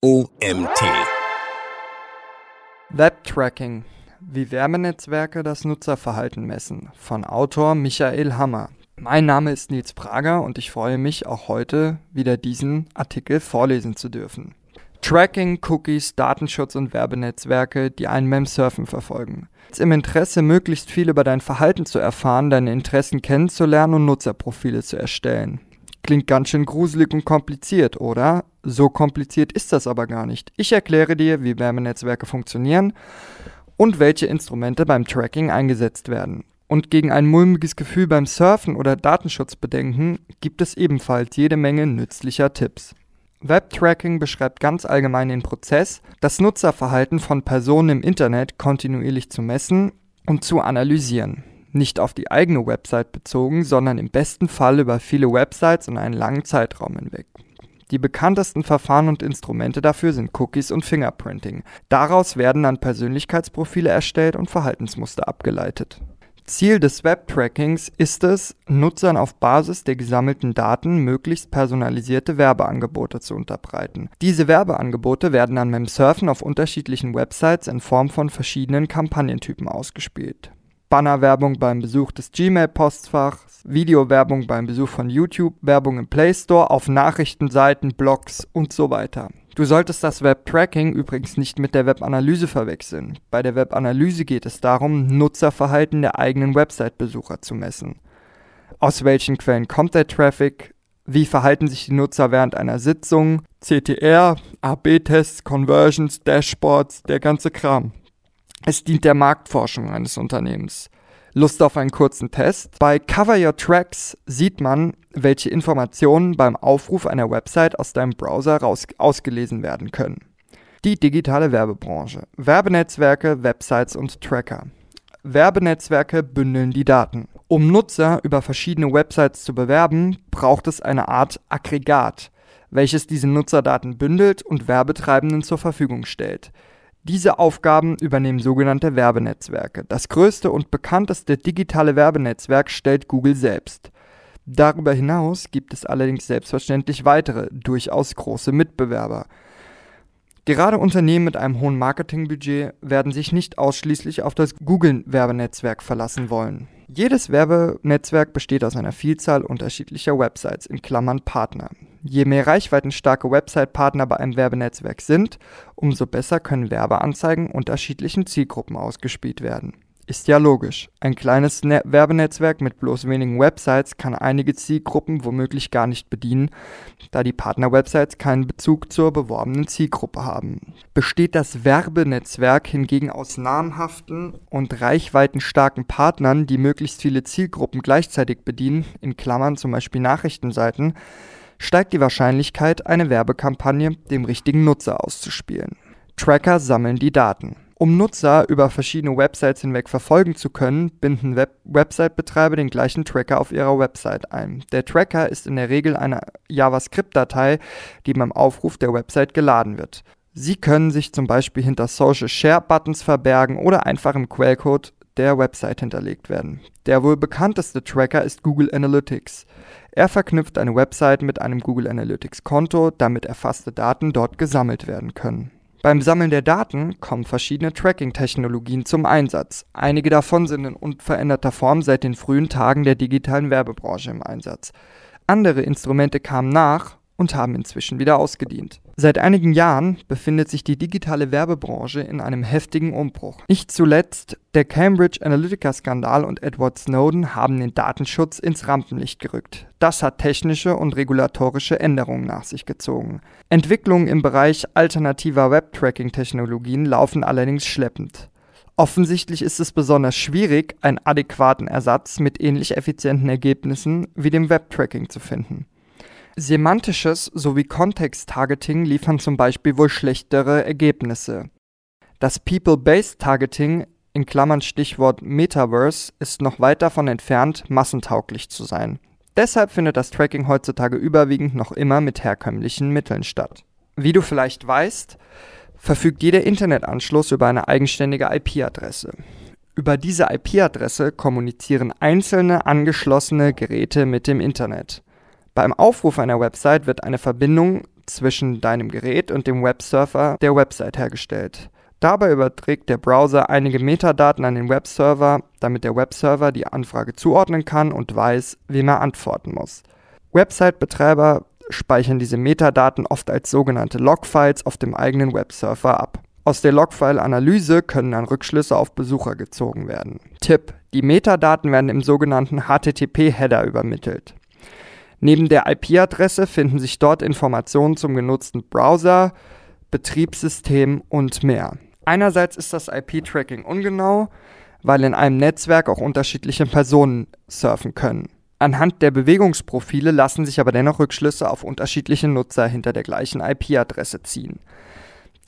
OMT. Web-Tracking. Wie Werbenetzwerke das Nutzerverhalten messen. Von Autor Michael Hammer. Mein Name ist Nils Prager und ich freue mich auch heute wieder diesen Artikel vorlesen zu dürfen. Tracking, Cookies, Datenschutz und Werbenetzwerke, die einen beim Surfen verfolgen. Im Interesse, möglichst viel über dein Verhalten zu erfahren, deine Interessen kennenzulernen und Nutzerprofile zu erstellen. Klingt ganz schön gruselig und kompliziert, oder? So kompliziert ist das aber gar nicht. Ich erkläre dir, wie Werbenetzwerke funktionieren und welche Instrumente beim Tracking eingesetzt werden. Und gegen ein mulmiges Gefühl beim Surfen oder Datenschutzbedenken gibt es ebenfalls jede Menge nützlicher Tipps. Webtracking beschreibt ganz allgemein den Prozess, das Nutzerverhalten von Personen im Internet kontinuierlich zu messen und zu analysieren. Nicht auf die eigene Website bezogen, sondern im besten Fall über viele Websites und einen langen Zeitraum hinweg. Die bekanntesten Verfahren und Instrumente dafür sind Cookies und Fingerprinting. Daraus werden dann Persönlichkeitsprofile erstellt und Verhaltensmuster abgeleitet. Ziel des Webtrackings ist es, Nutzern auf Basis der gesammelten Daten möglichst personalisierte Werbeangebote zu unterbreiten. Diese Werbeangebote werden dann beim Surfen auf unterschiedlichen Websites in Form von verschiedenen Kampagnentypen ausgespielt. Bannerwerbung beim Besuch des Gmail-Postfachs, Videowerbung beim Besuch von YouTube, Werbung im Play Store, auf Nachrichtenseiten, Blogs und so weiter. Du solltest das Web-Tracking übrigens nicht mit der Webanalyse verwechseln. Bei der Webanalyse geht es darum, Nutzerverhalten der eigenen Website-Besucher zu messen. Aus welchen Quellen kommt der Traffic? Wie verhalten sich die Nutzer während einer Sitzung? CTR, AB-Tests, Conversions, Dashboards, der ganze Kram. Es dient der Marktforschung eines Unternehmens. Lust auf einen kurzen Test? Bei Cover Your Tracks sieht man, welche Informationen beim Aufruf einer Website aus deinem Browser ausgelesen werden können. Die digitale Werbebranche. Werbenetzwerke, Websites und Tracker. Werbenetzwerke bündeln die Daten. Um Nutzer über verschiedene Websites zu bewerben, braucht es eine Art Aggregat, welches diese Nutzerdaten bündelt und Werbetreibenden zur Verfügung stellt. Diese Aufgaben übernehmen sogenannte Werbenetzwerke. Das größte und bekannteste digitale Werbenetzwerk stellt Google selbst. Darüber hinaus gibt es allerdings selbstverständlich weitere, durchaus große Mitbewerber. Gerade Unternehmen mit einem hohen Marketingbudget werden sich nicht ausschließlich auf das Google-Werbenetzwerk verlassen wollen. Jedes Werbenetzwerk besteht aus einer Vielzahl unterschiedlicher Websites in Klammern Partner. Je mehr reichweitenstarke Website-Partner bei einem Werbenetzwerk sind, umso besser können Werbeanzeigen unterschiedlichen Zielgruppen ausgespielt werden. Ist ja logisch. Ein kleines ne Werbenetzwerk mit bloß wenigen Websites kann einige Zielgruppen womöglich gar nicht bedienen, da die Partner-Websites keinen Bezug zur beworbenen Zielgruppe haben. Besteht das Werbenetzwerk hingegen aus namhaften und reichweitenstarken Partnern, die möglichst viele Zielgruppen gleichzeitig bedienen, in Klammern zum Beispiel Nachrichtenseiten, steigt die Wahrscheinlichkeit, eine Werbekampagne dem richtigen Nutzer auszuspielen. Tracker sammeln die Daten. Um Nutzer über verschiedene Websites hinweg verfolgen zu können, binden Web Website-Betreiber den gleichen Tracker auf ihrer Website ein. Der Tracker ist in der Regel eine JavaScript-Datei, die beim Aufruf der Website geladen wird. Sie können sich zum Beispiel hinter Social Share Buttons verbergen oder einfach im Quellcode der Website hinterlegt werden. Der wohl bekannteste Tracker ist Google Analytics. Er verknüpft eine Website mit einem Google Analytics Konto, damit erfasste Daten dort gesammelt werden können. Beim Sammeln der Daten kommen verschiedene Tracking-Technologien zum Einsatz. Einige davon sind in unveränderter Form seit den frühen Tagen der digitalen Werbebranche im Einsatz. Andere Instrumente kamen nach und haben inzwischen wieder ausgedient. Seit einigen Jahren befindet sich die digitale Werbebranche in einem heftigen Umbruch. Nicht zuletzt der Cambridge Analytica-Skandal und Edward Snowden haben den Datenschutz ins Rampenlicht gerückt. Das hat technische und regulatorische Änderungen nach sich gezogen. Entwicklungen im Bereich alternativer Web-Tracking-Technologien laufen allerdings schleppend. Offensichtlich ist es besonders schwierig, einen adäquaten Ersatz mit ähnlich effizienten Ergebnissen wie dem Web-Tracking zu finden. Semantisches sowie Kontext-Targeting liefern zum Beispiel wohl schlechtere Ergebnisse. Das People-Based Targeting in Klammern Stichwort Metaverse ist noch weit davon entfernt, massentauglich zu sein. Deshalb findet das Tracking heutzutage überwiegend noch immer mit herkömmlichen Mitteln statt. Wie du vielleicht weißt, verfügt jeder Internetanschluss über eine eigenständige IP-Adresse. Über diese IP-Adresse kommunizieren einzelne angeschlossene Geräte mit dem Internet. Beim Aufruf einer Website wird eine Verbindung zwischen deinem Gerät und dem Webserver der Website hergestellt. Dabei überträgt der Browser einige Metadaten an den Webserver, damit der Webserver die Anfrage zuordnen kann und weiß, wem er antworten muss. Website-Betreiber speichern diese Metadaten oft als sogenannte Logfiles auf dem eigenen Webserver ab. Aus der Logfile-Analyse können dann Rückschlüsse auf Besucher gezogen werden. Tipp: Die Metadaten werden im sogenannten HTTP-Header übermittelt. Neben der IP-Adresse finden sich dort Informationen zum genutzten Browser, Betriebssystem und mehr. Einerseits ist das IP-Tracking ungenau, weil in einem Netzwerk auch unterschiedliche Personen surfen können. Anhand der Bewegungsprofile lassen sich aber dennoch Rückschlüsse auf unterschiedliche Nutzer hinter der gleichen IP-Adresse ziehen.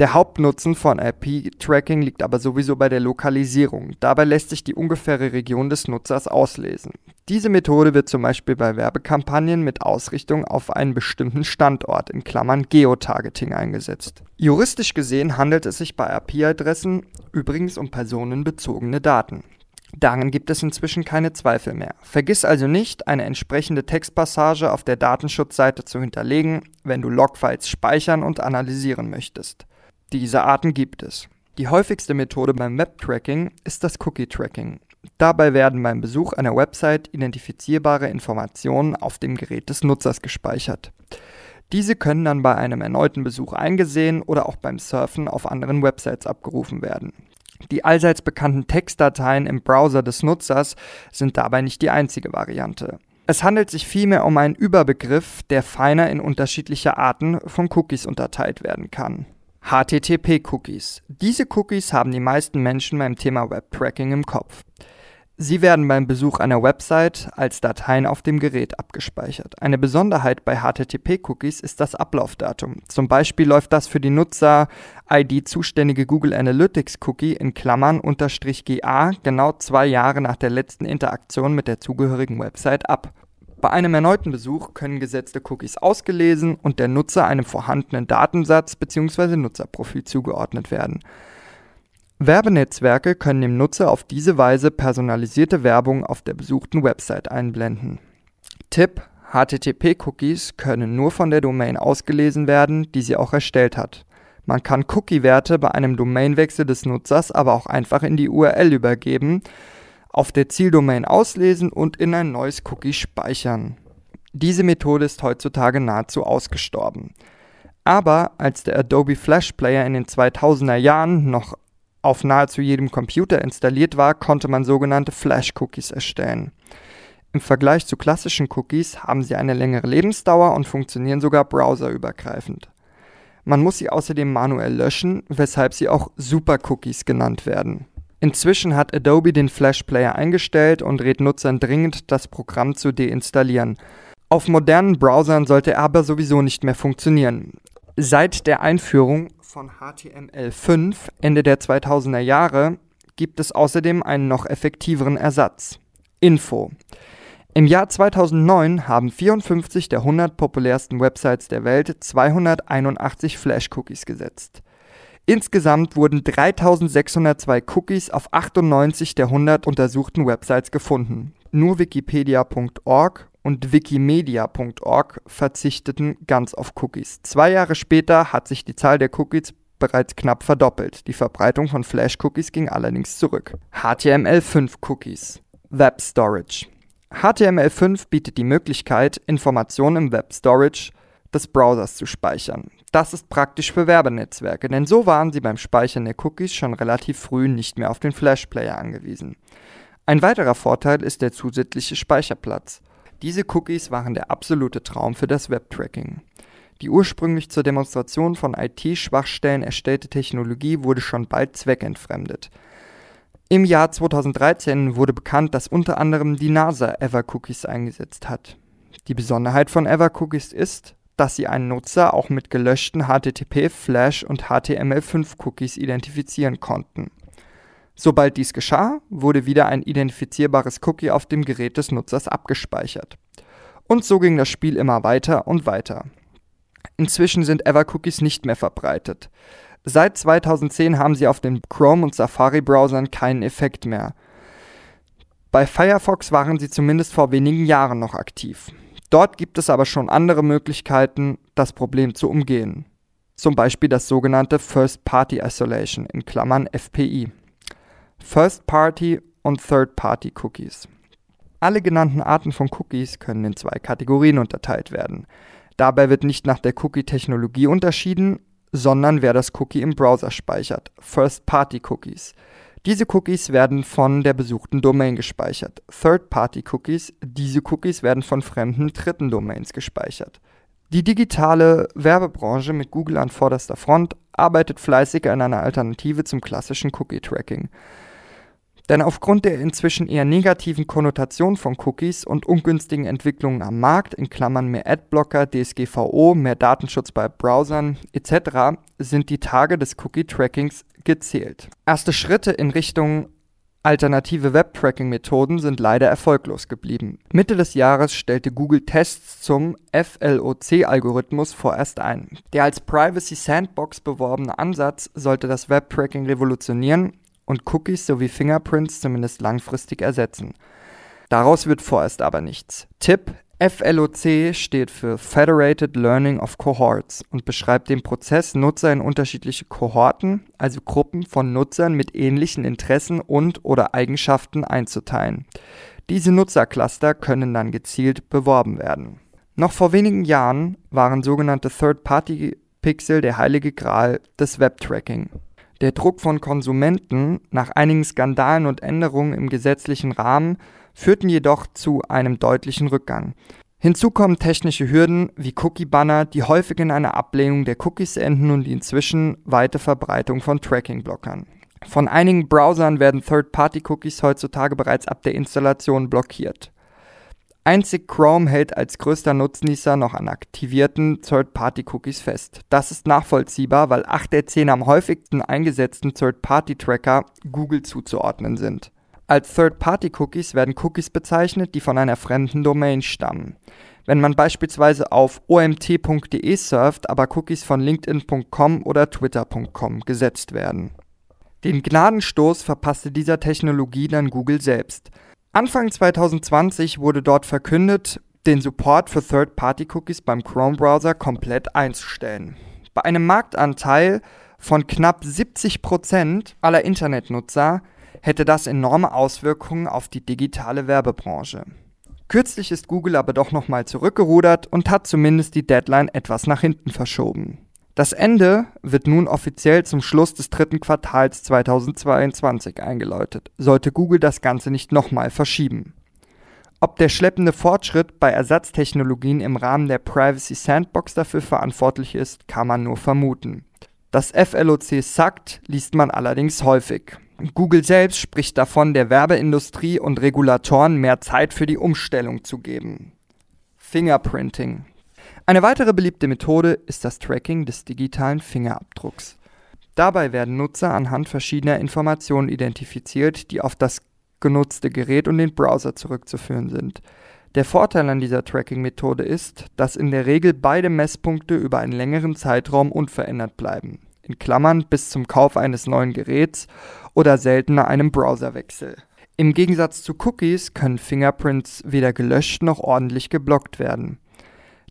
Der Hauptnutzen von IP-Tracking liegt aber sowieso bei der Lokalisierung. Dabei lässt sich die ungefähre Region des Nutzers auslesen. Diese Methode wird zum Beispiel bei Werbekampagnen mit Ausrichtung auf einen bestimmten Standort in Klammern Geotargeting eingesetzt. Juristisch gesehen handelt es sich bei IP-Adressen übrigens um personenbezogene Daten. Darin gibt es inzwischen keine Zweifel mehr. Vergiss also nicht, eine entsprechende Textpassage auf der Datenschutzseite zu hinterlegen, wenn du Logfiles speichern und analysieren möchtest. Diese Arten gibt es. Die häufigste Methode beim Web-Tracking ist das Cookie-Tracking. Dabei werden beim Besuch einer Website identifizierbare Informationen auf dem Gerät des Nutzers gespeichert. Diese können dann bei einem erneuten Besuch eingesehen oder auch beim Surfen auf anderen Websites abgerufen werden. Die allseits bekannten Textdateien im Browser des Nutzers sind dabei nicht die einzige Variante. Es handelt sich vielmehr um einen Überbegriff, der feiner in unterschiedliche Arten von Cookies unterteilt werden kann. HTTP-Cookies. Diese Cookies haben die meisten Menschen beim Thema Web-Tracking im Kopf. Sie werden beim Besuch einer Website als Dateien auf dem Gerät abgespeichert. Eine Besonderheit bei HTTP-Cookies ist das Ablaufdatum. Zum Beispiel läuft das für die Nutzer-ID zuständige Google Analytics Cookie in Klammern unterstrich GA genau zwei Jahre nach der letzten Interaktion mit der zugehörigen Website ab. Bei einem erneuten Besuch können gesetzte Cookies ausgelesen und der Nutzer einem vorhandenen Datensatz bzw. Nutzerprofil zugeordnet werden. Werbenetzwerke können dem Nutzer auf diese Weise personalisierte Werbung auf der besuchten Website einblenden. Tipp: HTTP-Cookies können nur von der Domain ausgelesen werden, die sie auch erstellt hat. Man kann Cookie-Werte bei einem Domainwechsel des Nutzers aber auch einfach in die URL übergeben, auf der Zieldomain auslesen und in ein neues Cookie speichern. Diese Methode ist heutzutage nahezu ausgestorben. Aber als der Adobe Flash Player in den 2000er Jahren noch auf nahezu jedem Computer installiert war, konnte man sogenannte Flash-Cookies erstellen. Im Vergleich zu klassischen Cookies haben sie eine längere Lebensdauer und funktionieren sogar browserübergreifend. Man muss sie außerdem manuell löschen, weshalb sie auch Super-Cookies genannt werden. Inzwischen hat Adobe den Flash Player eingestellt und rät Nutzern dringend, das Programm zu deinstallieren. Auf modernen Browsern sollte er aber sowieso nicht mehr funktionieren. Seit der Einführung von HTML5 Ende der 2000er Jahre gibt es außerdem einen noch effektiveren Ersatz. Info. Im Jahr 2009 haben 54 der 100 populärsten Websites der Welt 281 Flash-Cookies gesetzt. Insgesamt wurden 3602 Cookies auf 98 der 100 untersuchten Websites gefunden. Nur wikipedia.org und wikimedia.org verzichteten ganz auf Cookies. Zwei Jahre später hat sich die Zahl der Cookies bereits knapp verdoppelt. Die Verbreitung von Flash-Cookies ging allerdings zurück. HTML5-Cookies. Web Storage. HTML5 bietet die Möglichkeit, Informationen im Web Storage des Browsers zu speichern. Das ist praktisch für Werbenetzwerke, denn so waren sie beim Speichern der Cookies schon relativ früh nicht mehr auf den Flash-Player angewiesen. Ein weiterer Vorteil ist der zusätzliche Speicherplatz. Diese Cookies waren der absolute Traum für das Webtracking. Die ursprünglich zur Demonstration von IT-Schwachstellen erstellte Technologie wurde schon bald zweckentfremdet. Im Jahr 2013 wurde bekannt, dass unter anderem die NASA Evercookies eingesetzt hat. Die Besonderheit von Evercookies ist, dass sie einen Nutzer auch mit gelöschten HTTP, Flash und HTML5-Cookies identifizieren konnten. Sobald dies geschah, wurde wieder ein identifizierbares Cookie auf dem Gerät des Nutzers abgespeichert. Und so ging das Spiel immer weiter und weiter. Inzwischen sind Evercookies nicht mehr verbreitet. Seit 2010 haben sie auf den Chrome- und Safari-Browsern keinen Effekt mehr. Bei Firefox waren sie zumindest vor wenigen Jahren noch aktiv. Dort gibt es aber schon andere Möglichkeiten, das Problem zu umgehen. Zum Beispiel das sogenannte First Party Isolation in Klammern FPI. First Party und Third Party Cookies. Alle genannten Arten von Cookies können in zwei Kategorien unterteilt werden. Dabei wird nicht nach der Cookie-Technologie unterschieden, sondern wer das Cookie im Browser speichert. First-Party-Cookies. Diese Cookies werden von der besuchten Domain gespeichert. Third-Party-Cookies. Diese Cookies werden von fremden dritten Domains gespeichert. Die digitale Werbebranche mit Google an vorderster Front arbeitet fleißig an einer Alternative zum klassischen Cookie-Tracking. Denn aufgrund der inzwischen eher negativen Konnotation von Cookies und ungünstigen Entwicklungen am Markt, in Klammern mehr Adblocker, DSGVO, mehr Datenschutz bei Browsern etc., sind die Tage des Cookie-Trackings gezählt. Erste Schritte in Richtung Alternative Web-Tracking-Methoden sind leider erfolglos geblieben. Mitte des Jahres stellte Google Tests zum FLOC-Algorithmus vorerst ein. Der als Privacy Sandbox beworbene Ansatz sollte das Web-Tracking revolutionieren und Cookies sowie Fingerprints zumindest langfristig ersetzen. Daraus wird vorerst aber nichts. Tipp: FLOC steht für Federated Learning of Cohorts und beschreibt den Prozess, Nutzer in unterschiedliche Kohorten, also Gruppen von Nutzern mit ähnlichen Interessen und/oder Eigenschaften einzuteilen. Diese Nutzercluster können dann gezielt beworben werden. Noch vor wenigen Jahren waren sogenannte Third-Party-Pixel der heilige Gral des Webtracking. Der Druck von Konsumenten nach einigen Skandalen und Änderungen im gesetzlichen Rahmen führten jedoch zu einem deutlichen Rückgang. Hinzu kommen technische Hürden wie Cookie-Banner, die häufig in einer Ablehnung der Cookies enden und die inzwischen weite Verbreitung von Tracking-Blockern. Von einigen Browsern werden Third-Party-Cookies heutzutage bereits ab der Installation blockiert. Einzig Chrome hält als größter Nutznießer noch an aktivierten Third-Party-Cookies fest. Das ist nachvollziehbar, weil 8 der 10 am häufigsten eingesetzten Third-Party-Tracker Google zuzuordnen sind. Als Third-Party-Cookies werden Cookies bezeichnet, die von einer fremden Domain stammen. Wenn man beispielsweise auf omt.de surft, aber Cookies von linkedin.com oder twitter.com gesetzt werden. Den Gnadenstoß verpasste dieser Technologie dann Google selbst. Anfang 2020 wurde dort verkündet, den Support für Third-Party-Cookies beim Chrome-Browser komplett einzustellen. Bei einem Marktanteil von knapp 70 Prozent aller Internetnutzer hätte das enorme Auswirkungen auf die digitale Werbebranche. Kürzlich ist Google aber doch nochmal zurückgerudert und hat zumindest die Deadline etwas nach hinten verschoben. Das Ende wird nun offiziell zum Schluss des dritten Quartals 2022 eingeläutet, sollte Google das Ganze nicht nochmal verschieben. Ob der schleppende Fortschritt bei Ersatztechnologien im Rahmen der Privacy Sandbox dafür verantwortlich ist, kann man nur vermuten. Das FLOC sagt, liest man allerdings häufig. Google selbst spricht davon, der Werbeindustrie und Regulatoren mehr Zeit für die Umstellung zu geben. Fingerprinting. Eine weitere beliebte Methode ist das Tracking des digitalen Fingerabdrucks. Dabei werden Nutzer anhand verschiedener Informationen identifiziert, die auf das genutzte Gerät und den Browser zurückzuführen sind. Der Vorteil an dieser Tracking-Methode ist, dass in der Regel beide Messpunkte über einen längeren Zeitraum unverändert bleiben, in Klammern bis zum Kauf eines neuen Geräts oder seltener einem Browserwechsel. Im Gegensatz zu Cookies können Fingerprints weder gelöscht noch ordentlich geblockt werden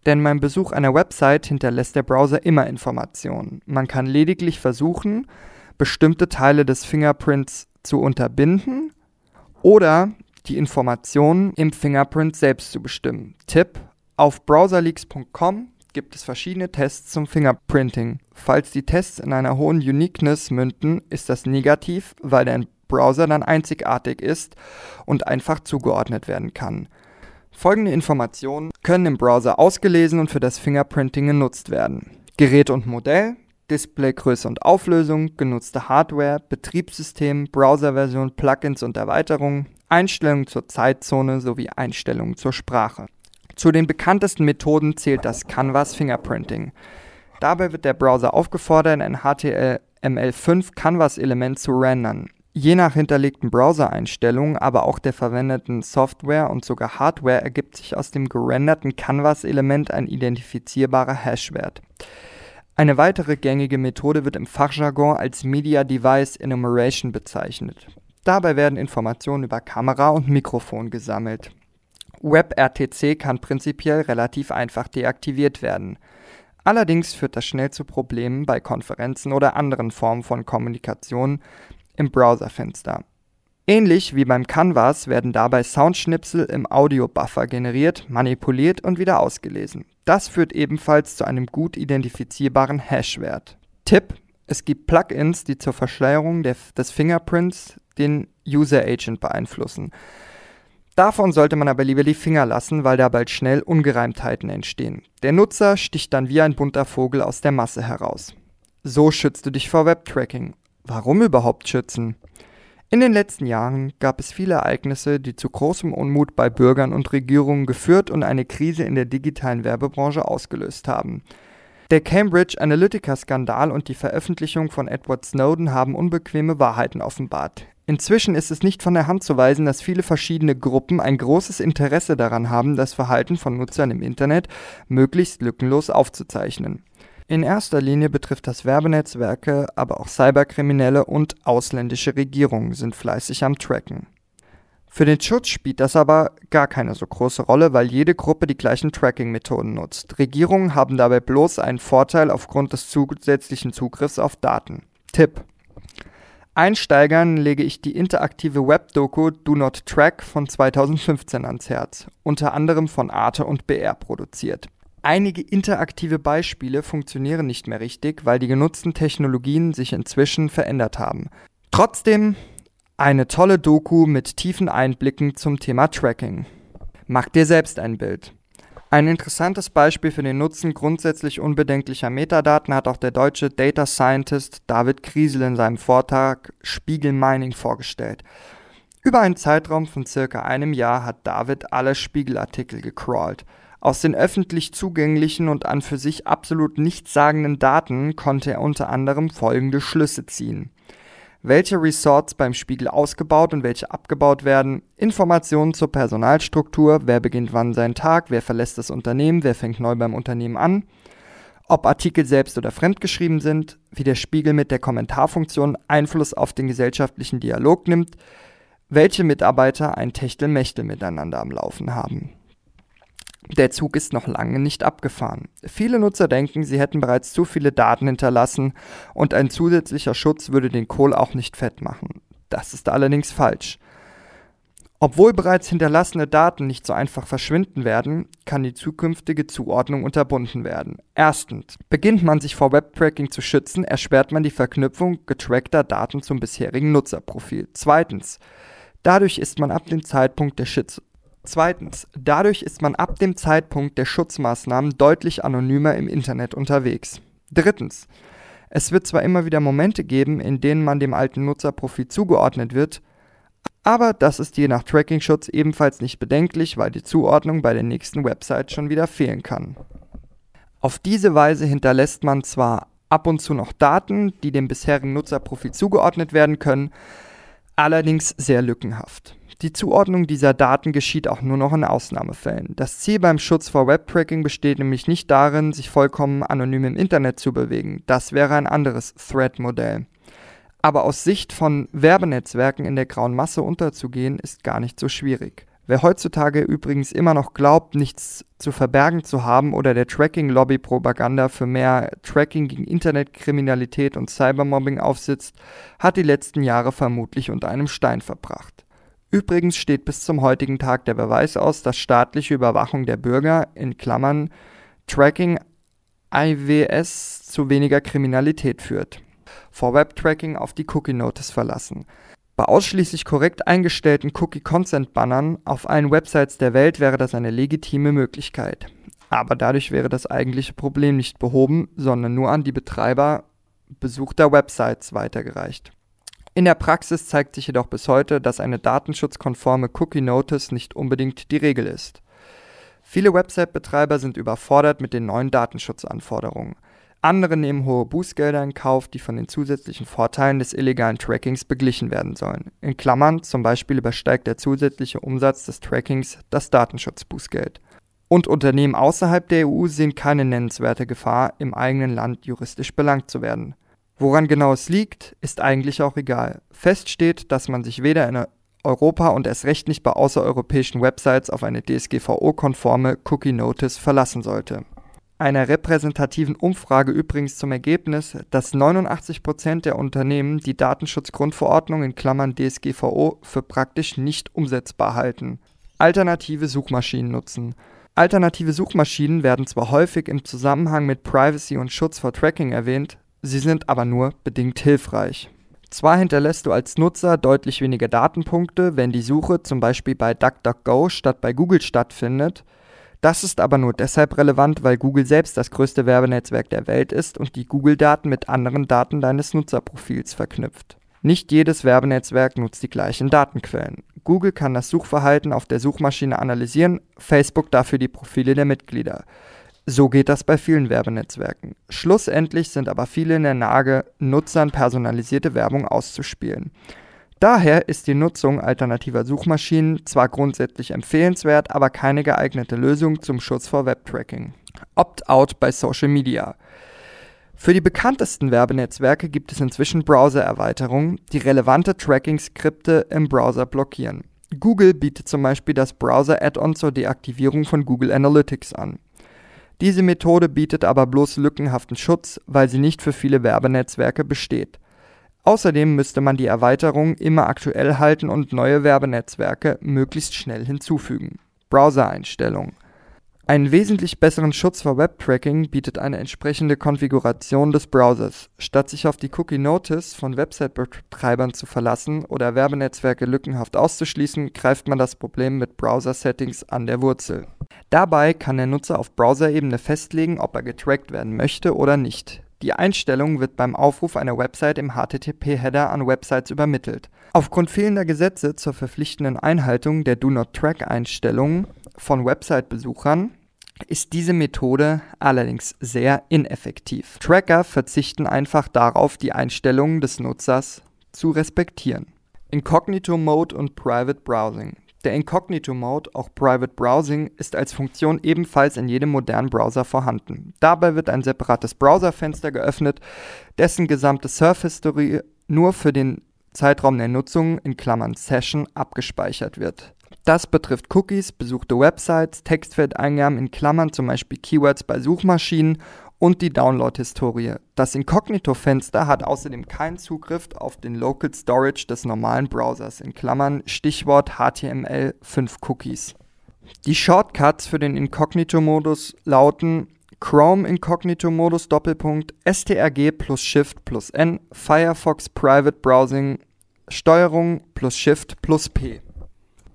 denn beim Besuch einer Website hinterlässt der Browser immer Informationen. Man kann lediglich versuchen, bestimmte Teile des Fingerprints zu unterbinden oder die Informationen im Fingerprint selbst zu bestimmen. Tipp: Auf browserleaks.com gibt es verschiedene Tests zum Fingerprinting. Falls die Tests in einer hohen Uniqueness münden, ist das negativ, weil der Browser dann einzigartig ist und einfach zugeordnet werden kann. Folgende Informationen können im Browser ausgelesen und für das Fingerprinting genutzt werden. Gerät und Modell, Displaygröße und Auflösung, genutzte Hardware, Betriebssystem, Browserversion, Plugins und Erweiterungen, Einstellungen zur Zeitzone sowie Einstellungen zur Sprache. Zu den bekanntesten Methoden zählt das Canvas Fingerprinting. Dabei wird der Browser aufgefordert, ein HTML5 Canvas-Element zu rendern. Je nach hinterlegten Browser-Einstellungen, aber auch der verwendeten Software und sogar Hardware ergibt sich aus dem gerenderten Canvas-Element ein identifizierbarer Hashwert. Eine weitere gängige Methode wird im Fachjargon als Media Device Enumeration bezeichnet. Dabei werden Informationen über Kamera und Mikrofon gesammelt. WebRTC kann prinzipiell relativ einfach deaktiviert werden. Allerdings führt das schnell zu Problemen bei Konferenzen oder anderen Formen von Kommunikation im Browserfenster. Ähnlich wie beim Canvas werden dabei Soundschnipsel im Audiobuffer generiert, manipuliert und wieder ausgelesen. Das führt ebenfalls zu einem gut identifizierbaren Hashwert. Tipp: Es gibt Plugins, die zur Verschleierung des Fingerprints den User Agent beeinflussen. Davon sollte man aber lieber die Finger lassen, weil da bald schnell Ungereimtheiten entstehen. Der Nutzer sticht dann wie ein bunter Vogel aus der Masse heraus. So schützt du dich vor Webtracking. Warum überhaupt schützen? In den letzten Jahren gab es viele Ereignisse, die zu großem Unmut bei Bürgern und Regierungen geführt und eine Krise in der digitalen Werbebranche ausgelöst haben. Der Cambridge Analytica-Skandal und die Veröffentlichung von Edward Snowden haben unbequeme Wahrheiten offenbart. Inzwischen ist es nicht von der Hand zu weisen, dass viele verschiedene Gruppen ein großes Interesse daran haben, das Verhalten von Nutzern im Internet möglichst lückenlos aufzuzeichnen. In erster Linie betrifft das Werbenetzwerke, aber auch Cyberkriminelle und ausländische Regierungen sind fleißig am Tracken. Für den Schutz spielt das aber gar keine so große Rolle, weil jede Gruppe die gleichen Tracking-Methoden nutzt. Regierungen haben dabei bloß einen Vorteil aufgrund des zusätzlichen Zugriffs auf Daten. Tipp Einsteigern lege ich die interaktive Webdoku Do Not Track von 2015 ans Herz, unter anderem von Arte und BR produziert. Einige interaktive Beispiele funktionieren nicht mehr richtig, weil die genutzten Technologien sich inzwischen verändert haben. Trotzdem eine tolle Doku mit tiefen Einblicken zum Thema Tracking. Mach dir selbst ein Bild. Ein interessantes Beispiel für den Nutzen grundsätzlich unbedenklicher Metadaten hat auch der deutsche Data Scientist David Kriesel in seinem Vortrag Spiegel Mining vorgestellt. Über einen Zeitraum von circa einem Jahr hat David alle Spiegelartikel gecrawlt. Aus den öffentlich zugänglichen und an für sich absolut nichtssagenden Daten konnte er unter anderem folgende Schlüsse ziehen. Welche Resorts beim Spiegel ausgebaut und welche abgebaut werden, Informationen zur Personalstruktur, wer beginnt wann seinen Tag, wer verlässt das Unternehmen, wer fängt neu beim Unternehmen an, ob Artikel selbst oder fremdgeschrieben sind, wie der Spiegel mit der Kommentarfunktion Einfluss auf den gesellschaftlichen Dialog nimmt, welche Mitarbeiter ein Techtelmechtel miteinander am Laufen haben. Der Zug ist noch lange nicht abgefahren. Viele Nutzer denken, sie hätten bereits zu viele Daten hinterlassen und ein zusätzlicher Schutz würde den Kohl auch nicht fett machen. Das ist allerdings falsch. Obwohl bereits hinterlassene Daten nicht so einfach verschwinden werden, kann die zukünftige Zuordnung unterbunden werden. Erstens. Beginnt man sich vor Webtracking zu schützen, ersperrt man die Verknüpfung getrackter Daten zum bisherigen Nutzerprofil. Zweitens. Dadurch ist man ab dem Zeitpunkt der Schütz Zweitens, dadurch ist man ab dem Zeitpunkt der Schutzmaßnahmen deutlich anonymer im Internet unterwegs. Drittens, es wird zwar immer wieder Momente geben, in denen man dem alten Nutzerprofil zugeordnet wird, aber das ist je nach Tracking-Schutz ebenfalls nicht bedenklich, weil die Zuordnung bei der nächsten Website schon wieder fehlen kann. Auf diese Weise hinterlässt man zwar ab und zu noch Daten, die dem bisherigen Nutzerprofil zugeordnet werden können, allerdings sehr lückenhaft. Die Zuordnung dieser Daten geschieht auch nur noch in Ausnahmefällen. Das Ziel beim Schutz vor Webtracking besteht nämlich nicht darin, sich vollkommen anonym im Internet zu bewegen. Das wäre ein anderes Threat-Modell. Aber aus Sicht von Werbenetzwerken in der grauen Masse unterzugehen, ist gar nicht so schwierig. Wer heutzutage übrigens immer noch glaubt, nichts zu verbergen zu haben oder der Tracking-Lobby-Propaganda für mehr Tracking gegen Internetkriminalität und Cybermobbing aufsitzt, hat die letzten Jahre vermutlich unter einem Stein verbracht. Übrigens steht bis zum heutigen Tag der Beweis aus, dass staatliche Überwachung der Bürger in Klammern Tracking IWS zu weniger Kriminalität führt. Vor Webtracking auf die Cookie Notice verlassen. Bei ausschließlich korrekt eingestellten Cookie-Consent-Bannern auf allen Websites der Welt wäre das eine legitime Möglichkeit. Aber dadurch wäre das eigentliche Problem nicht behoben, sondern nur an die Betreiber besuchter Websites weitergereicht. In der Praxis zeigt sich jedoch bis heute, dass eine datenschutzkonforme Cookie Notice nicht unbedingt die Regel ist. Viele Website-Betreiber sind überfordert mit den neuen Datenschutzanforderungen. Andere nehmen hohe Bußgelder in Kauf, die von den zusätzlichen Vorteilen des illegalen Trackings beglichen werden sollen. In Klammern zum Beispiel übersteigt der zusätzliche Umsatz des Trackings das Datenschutzbußgeld. Und Unternehmen außerhalb der EU sehen keine nennenswerte Gefahr, im eigenen Land juristisch belangt zu werden. Woran genau es liegt, ist eigentlich auch egal. Fest steht, dass man sich weder in Europa und erst recht nicht bei außereuropäischen Websites auf eine DSGVO-konforme Cookie Notice verlassen sollte. Einer repräsentativen Umfrage übrigens zum Ergebnis, dass 89% der Unternehmen die Datenschutzgrundverordnung in Klammern DSGVO für praktisch nicht umsetzbar halten. Alternative Suchmaschinen nutzen. Alternative Suchmaschinen werden zwar häufig im Zusammenhang mit Privacy und Schutz vor Tracking erwähnt, sie sind aber nur bedingt hilfreich. Zwar hinterlässt du als Nutzer deutlich weniger Datenpunkte, wenn die Suche zum Beispiel bei DuckDuckGo statt bei Google stattfindet, das ist aber nur deshalb relevant, weil Google selbst das größte Werbenetzwerk der Welt ist und die Google-Daten mit anderen Daten deines Nutzerprofils verknüpft. Nicht jedes Werbenetzwerk nutzt die gleichen Datenquellen. Google kann das Suchverhalten auf der Suchmaschine analysieren, Facebook dafür die Profile der Mitglieder. So geht das bei vielen Werbenetzwerken. Schlussendlich sind aber viele in der Lage, Nutzern personalisierte Werbung auszuspielen. Daher ist die Nutzung alternativer Suchmaschinen zwar grundsätzlich empfehlenswert, aber keine geeignete Lösung zum Schutz vor Webtracking. Opt-out bei Social Media. Für die bekanntesten Werbenetzwerke gibt es inzwischen Browser-Erweiterungen, die relevante Tracking-Skripte im Browser blockieren. Google bietet zum Beispiel das Browser-Add-on zur Deaktivierung von Google Analytics an. Diese Methode bietet aber bloß lückenhaften Schutz, weil sie nicht für viele Werbenetzwerke besteht. Außerdem müsste man die Erweiterung immer aktuell halten und neue Werbenetzwerke möglichst schnell hinzufügen. Browser-Einstellungen einen wesentlich besseren Schutz vor Webtracking bietet eine entsprechende Konfiguration des Browsers. Statt sich auf die Cookie Notice von Website-Betreibern zu verlassen oder Werbenetzwerke lückenhaft auszuschließen, greift man das Problem mit Browser-Settings an der Wurzel. Dabei kann der Nutzer auf Browserebene festlegen, ob er getrackt werden möchte oder nicht. Die Einstellung wird beim Aufruf einer Website im HTTP-Header an Websites übermittelt. Aufgrund fehlender Gesetze zur verpflichtenden Einhaltung der Do Not Track-Einstellungen von Website-Besuchern ist diese Methode allerdings sehr ineffektiv. Tracker verzichten einfach darauf, die Einstellungen des Nutzers zu respektieren. Incognito Mode und Private Browsing. Der Incognito Mode, auch Private Browsing, ist als Funktion ebenfalls in jedem modernen Browser vorhanden. Dabei wird ein separates Browserfenster geöffnet, dessen gesamte Surf-History nur für den Zeitraum der Nutzung in Klammern Session abgespeichert wird. Das betrifft Cookies, besuchte Websites, Textfeldeingaben in Klammern, zum Beispiel Keywords bei Suchmaschinen und die Download-Historie. Das Inkognito-Fenster hat außerdem keinen Zugriff auf den Local Storage des normalen Browsers, in Klammern Stichwort HTML5 Cookies. Die Shortcuts für den Inkognito-Modus lauten Chrome Inkognito-Modus Doppelpunkt strg plus Shift plus N Firefox Private Browsing Steuerung plus Shift plus P.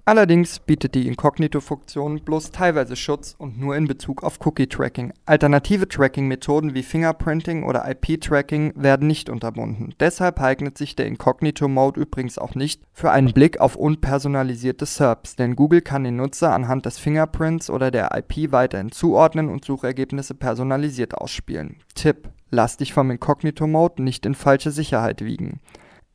Allerdings bietet die Inkognito-Funktion bloß teilweise Schutz und nur in Bezug auf Cookie-Tracking. Alternative Tracking-Methoden wie Fingerprinting oder IP-Tracking werden nicht unterbunden. Deshalb eignet sich der Inkognito-Mode übrigens auch nicht für einen Blick auf unpersonalisierte SERPs, denn Google kann den Nutzer anhand des Fingerprints oder der IP weiterhin zuordnen und Suchergebnisse personalisiert ausspielen. Tipp: Lass dich vom Inkognito-Mode nicht in falsche Sicherheit wiegen.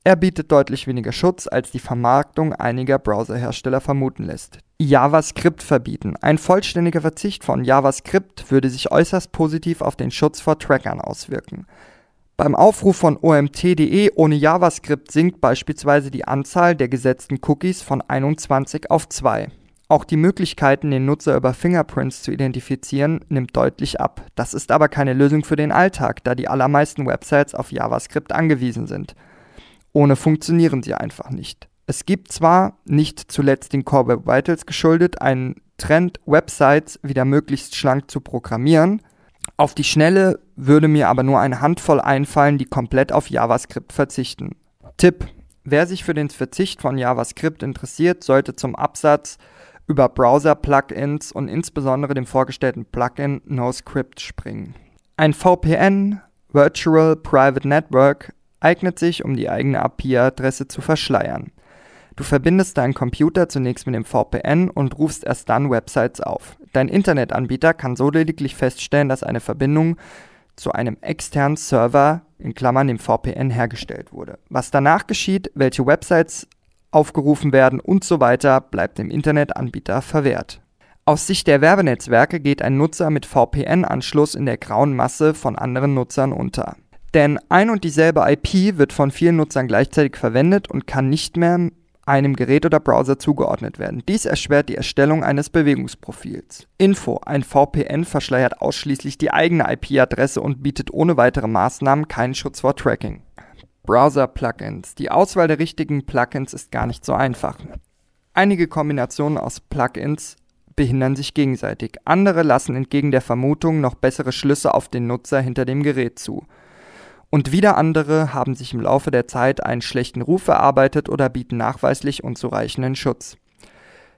Er bietet deutlich weniger Schutz, als die Vermarktung einiger Browserhersteller vermuten lässt. JavaScript verbieten. Ein vollständiger Verzicht von JavaScript würde sich äußerst positiv auf den Schutz vor Trackern auswirken. Beim Aufruf von OMT.de ohne JavaScript sinkt beispielsweise die Anzahl der gesetzten Cookies von 21 auf 2. Auch die Möglichkeiten, den Nutzer über Fingerprints zu identifizieren, nimmt deutlich ab. Das ist aber keine Lösung für den Alltag, da die allermeisten Websites auf JavaScript angewiesen sind. Ohne funktionieren sie einfach nicht. Es gibt zwar, nicht zuletzt den Core Web Vitals geschuldet, einen Trend, Websites wieder möglichst schlank zu programmieren. Auf die Schnelle würde mir aber nur eine Handvoll einfallen, die komplett auf JavaScript verzichten. Tipp: Wer sich für den Verzicht von JavaScript interessiert, sollte zum Absatz über Browser-Plugins und insbesondere dem vorgestellten Plugin NoScript springen. Ein VPN, Virtual Private Network, eignet sich, um die eigene IP-Adresse zu verschleiern. Du verbindest deinen Computer zunächst mit dem VPN und rufst erst dann Websites auf. Dein Internetanbieter kann so lediglich feststellen, dass eine Verbindung zu einem externen Server in Klammern dem VPN hergestellt wurde. Was danach geschieht, welche Websites aufgerufen werden und so weiter, bleibt dem Internetanbieter verwehrt. Aus Sicht der Werbenetzwerke geht ein Nutzer mit VPN-Anschluss in der grauen Masse von anderen Nutzern unter. Denn ein und dieselbe IP wird von vielen Nutzern gleichzeitig verwendet und kann nicht mehr einem Gerät oder Browser zugeordnet werden. Dies erschwert die Erstellung eines Bewegungsprofils. Info: Ein VPN verschleiert ausschließlich die eigene IP-Adresse und bietet ohne weitere Maßnahmen keinen Schutz vor Tracking. Browser-Plugins. Die Auswahl der richtigen Plugins ist gar nicht so einfach. Einige Kombinationen aus Plugins behindern sich gegenseitig. Andere lassen entgegen der Vermutung noch bessere Schlüsse auf den Nutzer hinter dem Gerät zu. Und wieder andere haben sich im Laufe der Zeit einen schlechten Ruf erarbeitet oder bieten nachweislich unzureichenden Schutz.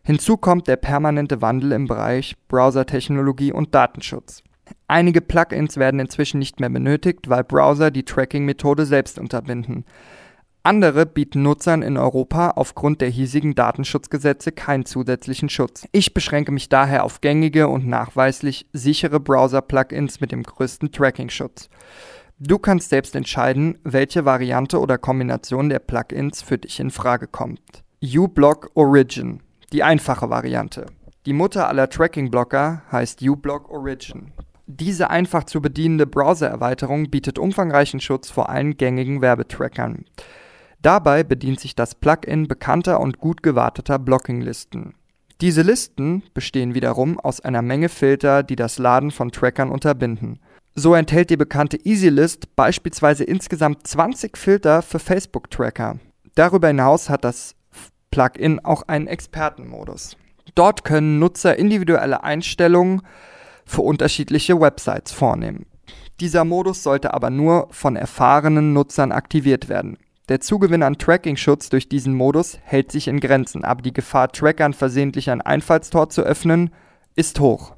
Hinzu kommt der permanente Wandel im Bereich Browsertechnologie und Datenschutz. Einige Plugins werden inzwischen nicht mehr benötigt, weil Browser die Tracking-Methode selbst unterbinden. Andere bieten Nutzern in Europa aufgrund der hiesigen Datenschutzgesetze keinen zusätzlichen Schutz. Ich beschränke mich daher auf gängige und nachweislich sichere Browser-Plugins mit dem größten Tracking-Schutz. Du kannst selbst entscheiden, welche Variante oder Kombination der Plugins für dich in Frage kommt. uBlock Origin, die einfache Variante. Die Mutter aller Tracking-Blocker heißt uBlock Origin. Diese einfach zu bedienende Browser-Erweiterung bietet umfangreichen Schutz vor allen gängigen Werbetrackern. Dabei bedient sich das Plugin bekannter und gut gewarteter Blocking-Listen. Diese Listen bestehen wiederum aus einer Menge Filter, die das Laden von Trackern unterbinden. So enthält die bekannte EasyList beispielsweise insgesamt 20 Filter für Facebook-Tracker. Darüber hinaus hat das Plugin auch einen Expertenmodus. Dort können Nutzer individuelle Einstellungen für unterschiedliche Websites vornehmen. Dieser Modus sollte aber nur von erfahrenen Nutzern aktiviert werden. Der Zugewinn an Tracking-Schutz durch diesen Modus hält sich in Grenzen, aber die Gefahr, Trackern versehentlich ein Einfallstor zu öffnen, ist hoch.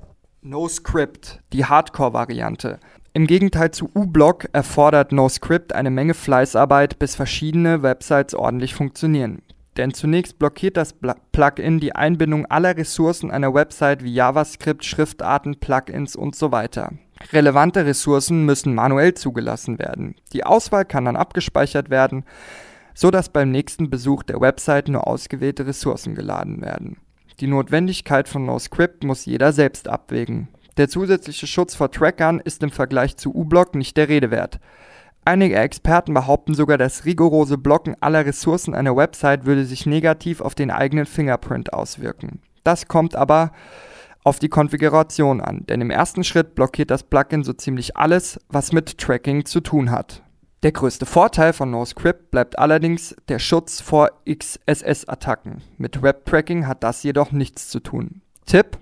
NoScript, die Hardcore-Variante. Im Gegenteil zu uBlock erfordert NoScript eine Menge Fleißarbeit, bis verschiedene Websites ordentlich funktionieren. Denn zunächst blockiert das Plugin die Einbindung aller Ressourcen einer Website wie JavaScript, Schriftarten, Plugins und so weiter. Relevante Ressourcen müssen manuell zugelassen werden. Die Auswahl kann dann abgespeichert werden, so dass beim nächsten Besuch der Website nur ausgewählte Ressourcen geladen werden. Die Notwendigkeit von NoScript muss jeder selbst abwägen. Der zusätzliche Schutz vor Trackern ist im Vergleich zu uBlock nicht der Rede wert. Einige Experten behaupten sogar, das rigorose Blocken aller Ressourcen einer Website würde sich negativ auf den eigenen Fingerprint auswirken. Das kommt aber auf die Konfiguration an, denn im ersten Schritt blockiert das Plugin so ziemlich alles, was mit Tracking zu tun hat. Der größte Vorteil von NoScript bleibt allerdings der Schutz vor XSS-Attacken. Mit Web-Tracking hat das jedoch nichts zu tun. Tipp: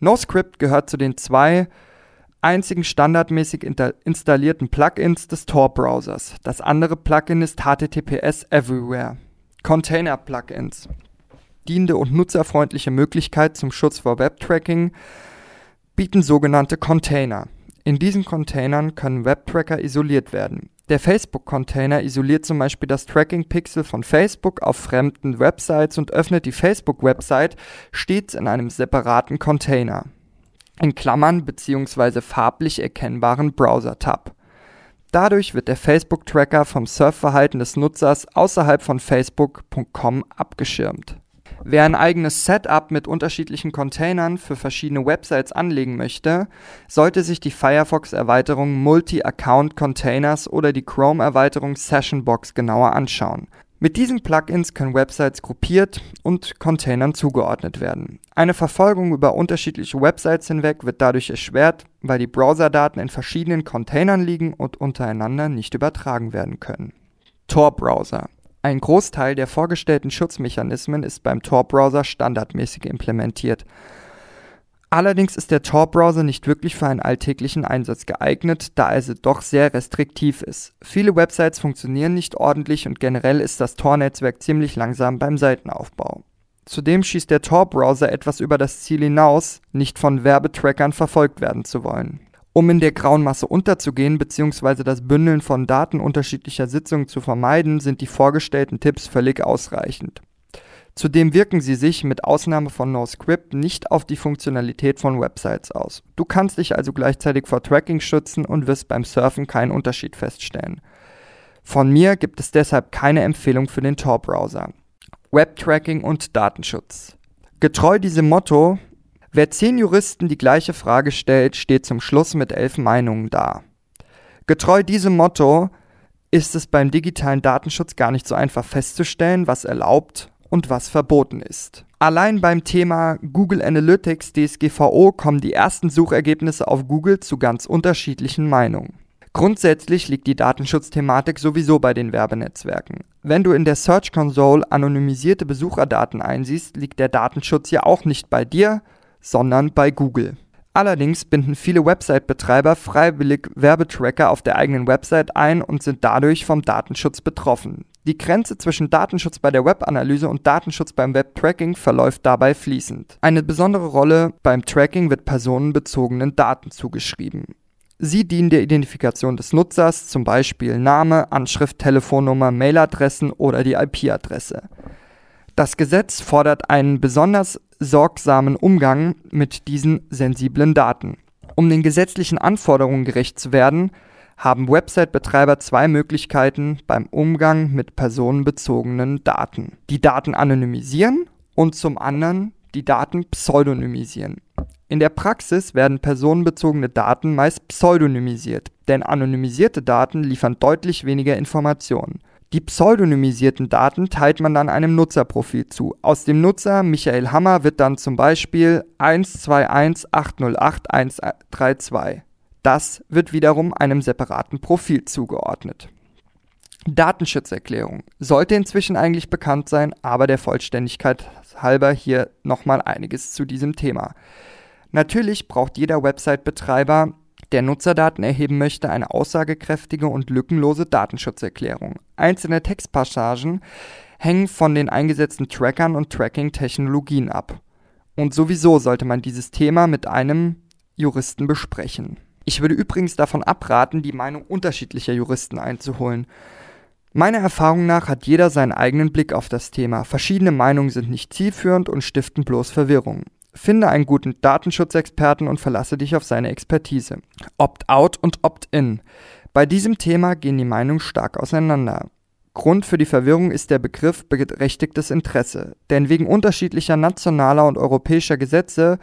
NoScript gehört zu den zwei einzigen standardmäßig installierten Plugins des Tor-Browsers. Das andere Plugin ist HTTPS Everywhere. Container-Plugins dienende und nutzerfreundliche Möglichkeit zum Schutz vor Webtracking bieten sogenannte Container. In diesen Containern können Webtracker isoliert werden. Der Facebook-Container isoliert zum Beispiel das Tracking-Pixel von Facebook auf fremden Websites und öffnet die Facebook-Website stets in einem separaten Container. In Klammern bzw. farblich erkennbaren Browser-Tab. Dadurch wird der Facebook-Tracker vom Surfverhalten des Nutzers außerhalb von facebook.com abgeschirmt. Wer ein eigenes Setup mit unterschiedlichen Containern für verschiedene Websites anlegen möchte, sollte sich die Firefox-Erweiterung Multi-Account Containers oder die Chrome-Erweiterung Sessionbox genauer anschauen. Mit diesen Plugins können Websites gruppiert und Containern zugeordnet werden. Eine Verfolgung über unterschiedliche Websites hinweg wird dadurch erschwert, weil die Browserdaten in verschiedenen Containern liegen und untereinander nicht übertragen werden können. Tor-Browser ein Großteil der vorgestellten Schutzmechanismen ist beim Tor-Browser standardmäßig implementiert. Allerdings ist der Tor-Browser nicht wirklich für einen alltäglichen Einsatz geeignet, da er doch sehr restriktiv ist. Viele Websites funktionieren nicht ordentlich und generell ist das Tor-Netzwerk ziemlich langsam beim Seitenaufbau. Zudem schießt der Tor-Browser etwas über das Ziel hinaus, nicht von Werbetrackern verfolgt werden zu wollen. Um in der grauen Masse unterzugehen bzw. das Bündeln von Daten unterschiedlicher Sitzungen zu vermeiden, sind die vorgestellten Tipps völlig ausreichend. Zudem wirken sie sich mit Ausnahme von NoScript nicht auf die Funktionalität von Websites aus. Du kannst dich also gleichzeitig vor Tracking schützen und wirst beim Surfen keinen Unterschied feststellen. Von mir gibt es deshalb keine Empfehlung für den Tor-Browser. Webtracking und Datenschutz. Getreu diesem Motto Wer zehn Juristen die gleiche Frage stellt, steht zum Schluss mit elf Meinungen da. Getreu diesem Motto ist es beim digitalen Datenschutz gar nicht so einfach festzustellen, was erlaubt und was verboten ist. Allein beim Thema Google Analytics DSGVO kommen die ersten Suchergebnisse auf Google zu ganz unterschiedlichen Meinungen. Grundsätzlich liegt die Datenschutzthematik sowieso bei den Werbenetzwerken. Wenn du in der Search Console anonymisierte Besucherdaten einsiehst, liegt der Datenschutz ja auch nicht bei dir, sondern bei Google. Allerdings binden viele Website-Betreiber freiwillig Werbetracker auf der eigenen Website ein und sind dadurch vom Datenschutz betroffen. Die Grenze zwischen Datenschutz bei der Webanalyse und Datenschutz beim Webtracking verläuft dabei fließend. Eine besondere Rolle beim Tracking wird personenbezogenen Daten zugeschrieben. Sie dienen der Identifikation des Nutzers, zum Beispiel Name, Anschrift, Telefonnummer, Mailadressen oder die IP-Adresse. Das Gesetz fordert einen besonders sorgsamen Umgang mit diesen sensiblen Daten. Um den gesetzlichen Anforderungen gerecht zu werden, haben Website-Betreiber zwei Möglichkeiten beim Umgang mit personenbezogenen Daten. Die Daten anonymisieren und zum anderen die Daten pseudonymisieren. In der Praxis werden personenbezogene Daten meist pseudonymisiert, denn anonymisierte Daten liefern deutlich weniger Informationen. Die pseudonymisierten Daten teilt man dann einem Nutzerprofil zu. Aus dem Nutzer Michael Hammer wird dann zum Beispiel 121808132. Das wird wiederum einem separaten Profil zugeordnet. Datenschutzerklärung sollte inzwischen eigentlich bekannt sein, aber der Vollständigkeit halber hier nochmal einiges zu diesem Thema. Natürlich braucht jeder Website-Betreiber der Nutzerdaten erheben möchte, eine aussagekräftige und lückenlose Datenschutzerklärung. Einzelne Textpassagen hängen von den eingesetzten Trackern und Tracking-Technologien ab. Und sowieso sollte man dieses Thema mit einem Juristen besprechen. Ich würde übrigens davon abraten, die Meinung unterschiedlicher Juristen einzuholen. Meiner Erfahrung nach hat jeder seinen eigenen Blick auf das Thema. Verschiedene Meinungen sind nicht zielführend und stiften bloß Verwirrung. Finde einen guten Datenschutzexperten und verlasse dich auf seine Expertise. Opt-out und Opt-in. Bei diesem Thema gehen die Meinungen stark auseinander. Grund für die Verwirrung ist der Begriff berechtigtes Interesse, denn wegen unterschiedlicher nationaler und europäischer Gesetze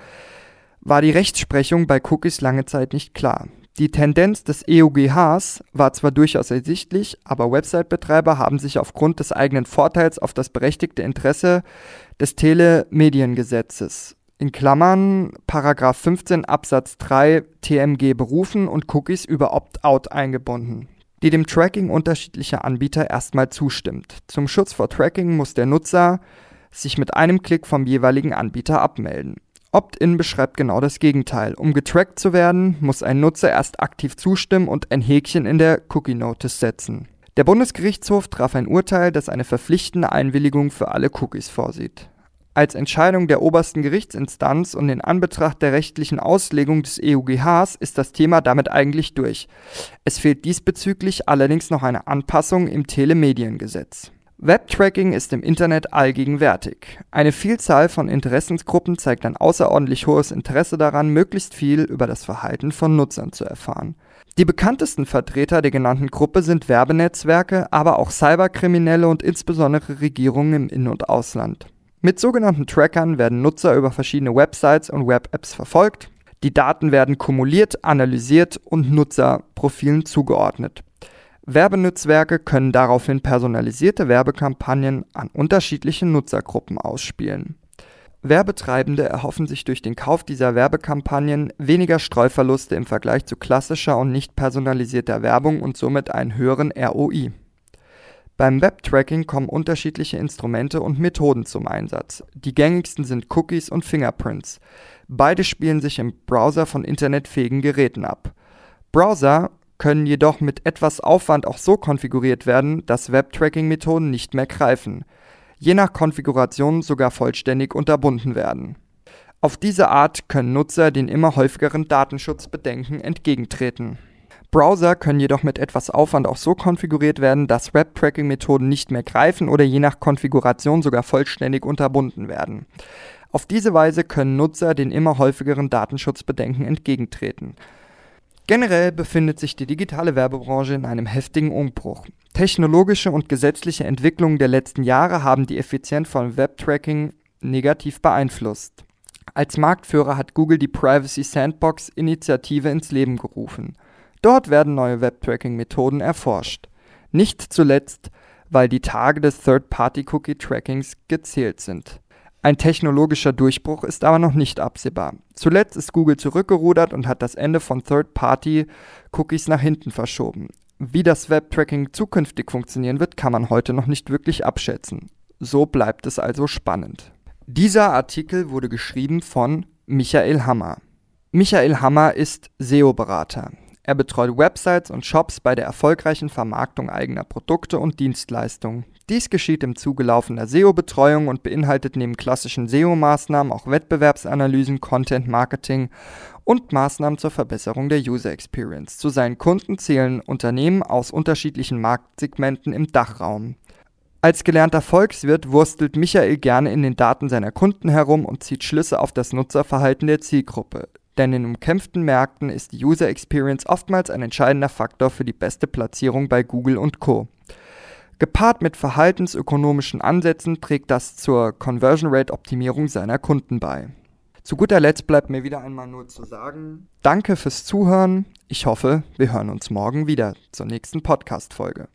war die Rechtsprechung bei Cookies lange Zeit nicht klar. Die Tendenz des EUGHs war zwar durchaus ersichtlich, aber Website-Betreiber haben sich aufgrund des eigenen Vorteils auf das berechtigte Interesse des Telemediengesetzes in Klammern Paragraph 15 Absatz 3 TMG berufen und Cookies über Opt-out eingebunden, die dem Tracking unterschiedlicher Anbieter erstmal zustimmt. Zum Schutz vor Tracking muss der Nutzer sich mit einem Klick vom jeweiligen Anbieter abmelden. Opt-in beschreibt genau das Gegenteil. Um getrackt zu werden, muss ein Nutzer erst aktiv zustimmen und ein Häkchen in der Cookie Notice setzen. Der Bundesgerichtshof traf ein Urteil, das eine verpflichtende Einwilligung für alle Cookies vorsieht als Entscheidung der obersten Gerichtsinstanz und in Anbetracht der rechtlichen Auslegung des EUGHs ist das Thema damit eigentlich durch. Es fehlt diesbezüglich allerdings noch eine Anpassung im Telemediengesetz. Webtracking ist im Internet allgegenwärtig. Eine Vielzahl von Interessensgruppen zeigt ein außerordentlich hohes Interesse daran, möglichst viel über das Verhalten von Nutzern zu erfahren. Die bekanntesten Vertreter der genannten Gruppe sind Werbenetzwerke, aber auch Cyberkriminelle und insbesondere Regierungen im In- und Ausland. Mit sogenannten Trackern werden Nutzer über verschiedene Websites und Web-Apps verfolgt. Die Daten werden kumuliert, analysiert und Nutzerprofilen zugeordnet. Werbenetzwerke können daraufhin personalisierte Werbekampagnen an unterschiedliche Nutzergruppen ausspielen. Werbetreibende erhoffen sich durch den Kauf dieser Werbekampagnen weniger Streuverluste im Vergleich zu klassischer und nicht personalisierter Werbung und somit einen höheren ROI. Beim Webtracking kommen unterschiedliche Instrumente und Methoden zum Einsatz. Die gängigsten sind Cookies und Fingerprints. Beide spielen sich im Browser von internetfähigen Geräten ab. Browser können jedoch mit etwas Aufwand auch so konfiguriert werden, dass Webtracking-Methoden nicht mehr greifen, je nach Konfiguration sogar vollständig unterbunden werden. Auf diese Art können Nutzer den immer häufigeren Datenschutzbedenken entgegentreten. Browser können jedoch mit etwas Aufwand auch so konfiguriert werden, dass Web-Tracking-Methoden nicht mehr greifen oder je nach Konfiguration sogar vollständig unterbunden werden. Auf diese Weise können Nutzer den immer häufigeren Datenschutzbedenken entgegentreten. Generell befindet sich die digitale Werbebranche in einem heftigen Umbruch. Technologische und gesetzliche Entwicklungen der letzten Jahre haben die Effizienz von Webtracking negativ beeinflusst. Als Marktführer hat Google die Privacy Sandbox Initiative ins Leben gerufen. Dort werden neue Webtracking-Methoden erforscht. Nicht zuletzt, weil die Tage des Third-Party-Cookie-Trackings gezählt sind. Ein technologischer Durchbruch ist aber noch nicht absehbar. Zuletzt ist Google zurückgerudert und hat das Ende von Third-Party-Cookies nach hinten verschoben. Wie das Web-Tracking zukünftig funktionieren wird, kann man heute noch nicht wirklich abschätzen. So bleibt es also spannend. Dieser Artikel wurde geschrieben von Michael Hammer. Michael Hammer ist SEO-Berater. Er betreut Websites und Shops bei der erfolgreichen Vermarktung eigener Produkte und Dienstleistungen. Dies geschieht im Zuge laufender SEO-Betreuung und beinhaltet neben klassischen SEO-Maßnahmen auch Wettbewerbsanalysen, Content-Marketing und Maßnahmen zur Verbesserung der User Experience. Zu seinen Kunden zählen Unternehmen aus unterschiedlichen Marktsegmenten im Dachraum. Als gelernter Volkswirt wurstelt Michael gerne in den Daten seiner Kunden herum und zieht Schlüsse auf das Nutzerverhalten der Zielgruppe. Denn in umkämpften Märkten ist die User Experience oftmals ein entscheidender Faktor für die beste Platzierung bei Google und Co. Gepaart mit verhaltensökonomischen Ansätzen trägt das zur Conversion Rate Optimierung seiner Kunden bei. Zu guter Letzt bleibt mir wieder einmal nur zu sagen, danke fürs Zuhören. Ich hoffe, wir hören uns morgen wieder zur nächsten Podcast-Folge.